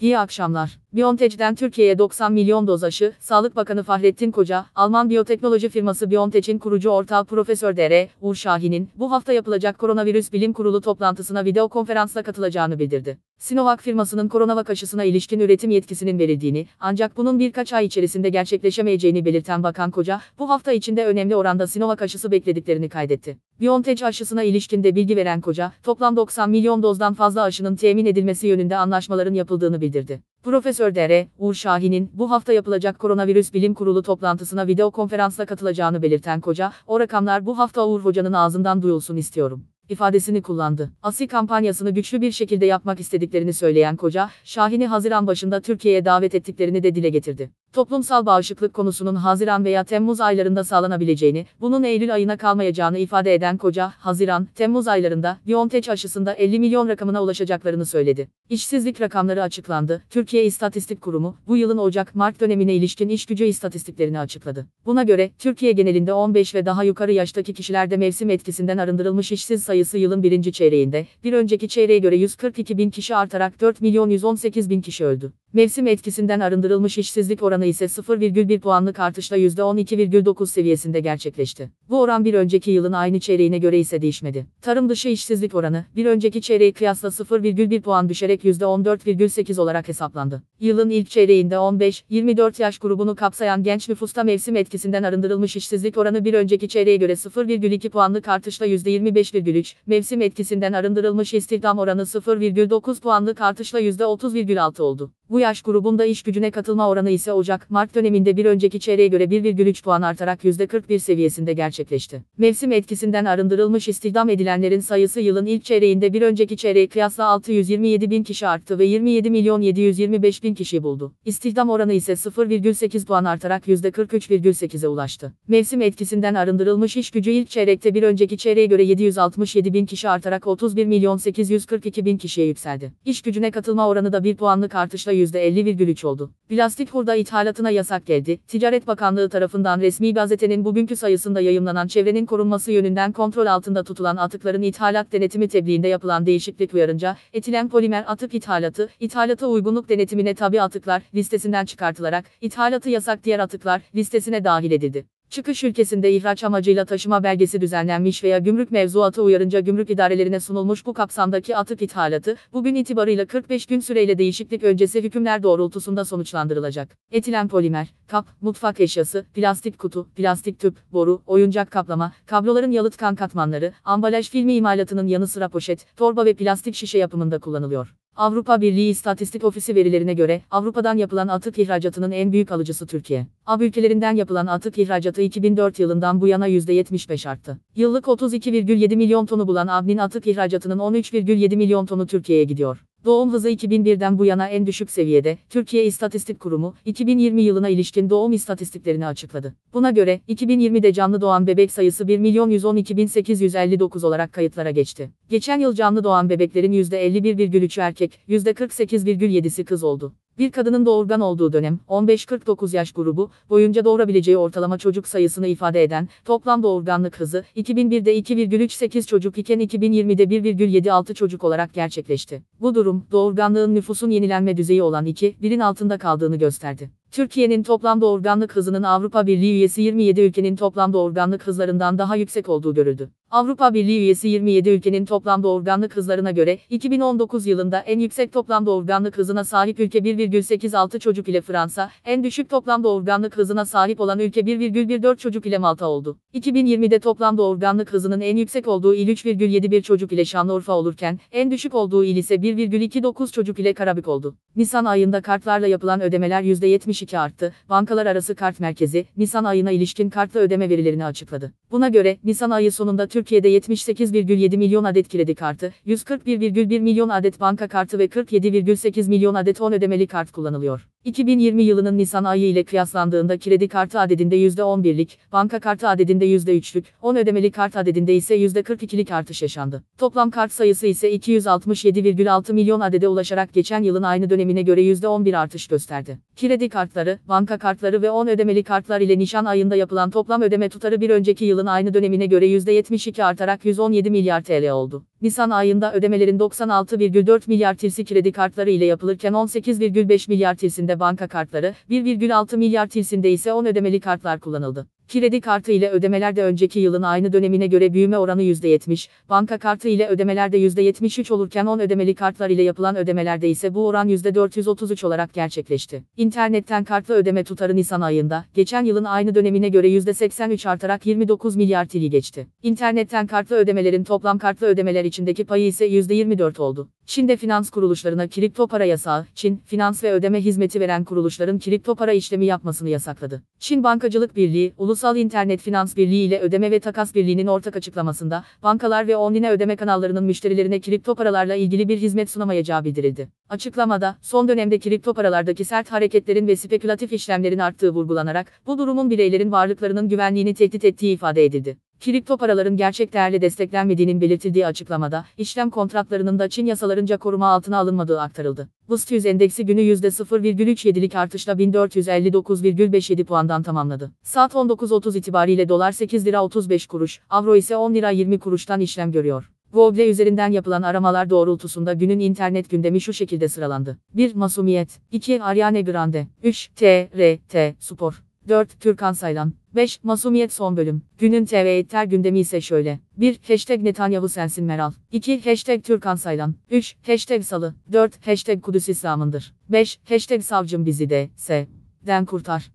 İyi akşamlar. BioNTech'den Türkiye'ye 90 milyon doz aşı, Sağlık Bakanı Fahrettin Koca, Alman biyoteknoloji firması BioNTech'in kurucu ortağı Profesör Dr. Uğur Şahin'in, bu hafta yapılacak Koronavirüs Bilim Kurulu toplantısına video konferansla katılacağını bildirdi. Sinovac firmasının koronavak aşısına ilişkin üretim yetkisinin verildiğini, ancak bunun birkaç ay içerisinde gerçekleşemeyeceğini belirten Bakan Koca, bu hafta içinde önemli oranda Sinovac aşısı beklediklerini kaydetti. BioNTech aşısına ilişkin de bilgi veren Koca, toplam 90 milyon dozdan fazla aşının temin edilmesi yönünde anlaşmaların yapıldığını bildirdi. Profesör Dr. Uğur Şahin'in bu hafta yapılacak Koronavirüs Bilim Kurulu toplantısına video konferansla katılacağını belirten Koca, o rakamlar bu hafta Uğur Hoca'nın ağzından duyulsun istiyorum ifadesini kullandı. Asi kampanyasını güçlü bir şekilde yapmak istediklerini söyleyen Koca, Şahin'i Haziran başında Türkiye'ye davet ettiklerini de dile getirdi. Toplumsal bağışıklık konusunun Haziran veya Temmuz aylarında sağlanabileceğini, bunun Eylül ayına kalmayacağını ifade eden Koca, Haziran, Temmuz aylarında BioNTech aşısında 50 milyon rakamına ulaşacaklarını söyledi. İşsizlik rakamları açıklandı. Türkiye İstatistik Kurumu, bu yılın Ocak-Mart dönemine ilişkin iş gücü istatistiklerini açıkladı. Buna göre, Türkiye genelinde 15 ve daha yukarı yaştaki kişilerde mevsim etkisinden arındırılmış işsiz sayısı yılın birinci çeyreğinde, bir önceki çeyreğe göre 142 bin kişi artarak 4 milyon 118 bin kişi öldü. Mevsim etkisinden arındırılmış işsizlik oranı ise 0,1 puanlık artışla %12,9 seviyesinde gerçekleşti. Bu oran bir önceki yılın aynı çeyreğine göre ise değişmedi. Tarım dışı işsizlik oranı, bir önceki çeyreğe kıyasla 0,1 puan düşerek %14,8 olarak hesaplandı. Yılın ilk çeyreğinde 15-24 yaş grubunu kapsayan genç nüfusta mevsim etkisinden arındırılmış işsizlik oranı bir önceki çeyreğe göre 0,2 puanlık artışla %25,3, mevsim etkisinden arındırılmış istihdam oranı 0,9 puanlık artışla %30,6 oldu. Bu yaş grubunda iş gücüne katılma oranı ise Ocak-Mart döneminde bir önceki çeyreğe göre 1,3 puan artarak %41 seviyesinde gerçekleşti. Mevsim etkisinden arındırılmış istihdam edilenlerin sayısı yılın ilk çeyreğinde bir önceki çeyreğe kıyasla 627 bin kişi arttı ve 27 milyon 725 bin kişi buldu. İstihdam oranı ise 0,8 puan artarak %43,8'e ulaştı. Mevsim etkisinden arındırılmış iş gücü ilk çeyrekte bir önceki çeyreğe göre 767 bin kişi artarak 31 milyon 842 bin kişiye yükseldi. İş gücüne katılma oranı da 1 puanlık artışla %50,3 oldu. Plastik hurda ithalatına yasak geldi. Ticaret Bakanlığı tarafından resmi gazetenin bugünkü sayısında yayımlanan çevrenin korunması yönünden kontrol altında tutulan atıkların ithalat denetimi tebliğinde yapılan değişiklik uyarınca, etilen polimer atık ithalatı, ithalata uygunluk denetimine tabi atıklar listesinden çıkartılarak, ithalatı yasak diğer atıklar listesine dahil edildi. Çıkış ülkesinde ihraç amacıyla taşıma belgesi düzenlenmiş veya gümrük mevzuatı uyarınca gümrük idarelerine sunulmuş bu kapsamdaki atık ithalatı, bugün itibarıyla 45 gün süreyle değişiklik öncesi hükümler doğrultusunda sonuçlandırılacak. Etilen polimer, kap, mutfak eşyası, plastik kutu, plastik tüp, boru, oyuncak kaplama, kabloların yalıtkan katmanları, ambalaj filmi imalatının yanı sıra poşet, torba ve plastik şişe yapımında kullanılıyor. Avrupa Birliği İstatistik Ofisi verilerine göre Avrupa'dan yapılan atık ihracatının en büyük alıcısı Türkiye. AB ülkelerinden yapılan atık ihracatı 2004 yılından bu yana %75 arttı. Yıllık 32,7 milyon tonu bulan AB'nin atık ihracatının 13,7 milyon tonu Türkiye'ye gidiyor. Doğum hızı 2001'den bu yana en düşük seviyede. Türkiye İstatistik Kurumu 2020 yılına ilişkin doğum istatistiklerini açıkladı. Buna göre 2020'de canlı doğan bebek sayısı 1 milyon 112.859 olarak kayıtlara geçti. Geçen yıl canlı doğan bebeklerin %51,3'ü erkek, %48,7'si kız oldu. Bir kadının doğurgan olduğu dönem, 15-49 yaş grubu, boyunca doğurabileceği ortalama çocuk sayısını ifade eden, toplam doğurganlık hızı, 2001'de 2,38 çocuk iken 2020'de 1,76 çocuk olarak gerçekleşti. Bu durum, doğurganlığın nüfusun yenilenme düzeyi olan 2, birin altında kaldığını gösterdi. Türkiye'nin toplam doğurganlık hızının Avrupa Birliği üyesi 27 ülkenin toplam doğurganlık hızlarından daha yüksek olduğu görüldü. Avrupa Birliği üyesi 27 ülkenin toplam doğurganlık hızlarına göre 2019 yılında en yüksek toplam doğurganlık hızına sahip ülke 1,86 çocuk ile Fransa, en düşük toplam doğurganlık hızına sahip olan ülke 1,14 çocuk ile Malta oldu. 2020'de toplam doğurganlık hızının en yüksek olduğu il 3,71 çocuk ile Şanlıurfa olurken, en düşük olduğu il ise 1,29 çocuk ile Karabük oldu. Nisan ayında kartlarla yapılan ödemeler %72 arttı. Bankalar arası kart merkezi, Nisan ayına ilişkin kartla ödeme verilerini açıkladı. Buna göre, Nisan ayı sonunda Türkiye'de 78,7 milyon adet kredi kartı, 141,1 milyon adet banka kartı ve 47,8 milyon adet 10 ödemeli kart kullanılıyor. 2020 yılının Nisan ayı ile kıyaslandığında kredi kartı adedinde %11'lik, banka kartı adedinde %3'lük, 10 ödemeli kart adedinde ise %42'lik artış yaşandı. Toplam kart sayısı ise 267,6 milyon adede ulaşarak geçen yılın aynı dönemine göre %11 artış gösterdi. Kredi kartları, banka kartları ve 10 ödemeli kartlar ile Nisan ayında yapılan toplam ödeme tutarı bir önceki yılın aynı dönemine göre %72 artarak 117 milyar TL oldu. Nisan ayında ödemelerin 96,4 milyar tilsi kredi kartları ile yapılırken 18,5 milyar tilsinde banka kartları, 1,6 milyar tilsinde ise 10 ödemeli kartlar kullanıldı. Kredi kartı ile ödemelerde önceki yılın aynı dönemine göre büyüme oranı %70, banka kartı ile ödemelerde %73 olurken 10 ödemeli kartlar ile yapılan ödemelerde ise bu oran %433 olarak gerçekleşti. İnternetten kartlı ödeme tutarı Nisan ayında, geçen yılın aynı dönemine göre %83 artarak 29 milyar tili geçti. İnternetten kartlı ödemelerin toplam kartlı ödemeler içindeki payı ise %24 oldu. Çin'de finans kuruluşlarına kripto para yasağı, Çin, finans ve ödeme hizmeti veren kuruluşların kripto para işlemi yapmasını yasakladı. Çin Bankacılık Birliği, Ulusal İnternet Finans Birliği ile Ödeme ve Takas Birliği'nin ortak açıklamasında, bankalar ve online ödeme kanallarının müşterilerine kripto paralarla ilgili bir hizmet sunamayacağı bildirildi. Açıklamada, son dönemde kripto paralardaki sert hareketlerin ve spekülatif işlemlerin arttığı vurgulanarak, bu durumun bireylerin varlıklarının güvenliğini tehdit ettiği ifade edildi. Kripto paraların gerçek değerle desteklenmediğinin belirtildiği açıklamada, işlem kontratlarının da Çin yasalarınca koruma altına alınmadığı aktarıldı. BIST 100 endeksi günü %0,37'lik artışla 1459,57 puandan tamamladı. Saat 19.30 itibariyle dolar 8 lira 35 kuruş, avro ise 10 lira 20 kuruştan işlem görüyor. Google üzerinden yapılan aramalar doğrultusunda günün internet gündemi şu şekilde sıralandı. 1. Masumiyet 2. Ariane Grande 3. T, R, T, Spor 4. Türkan Saylan 5. Masumiyet son bölüm. Günün TV Etter gündemi ise şöyle. 1. Hashtag Netanyahu sensin Meral. 2. Hashtag Türkan Saylan. 3. Hashtag Salı. 4. Hashtag Kudüs İslam'ındır. 5. Hashtag Savcım bizi de, S. Den kurtar.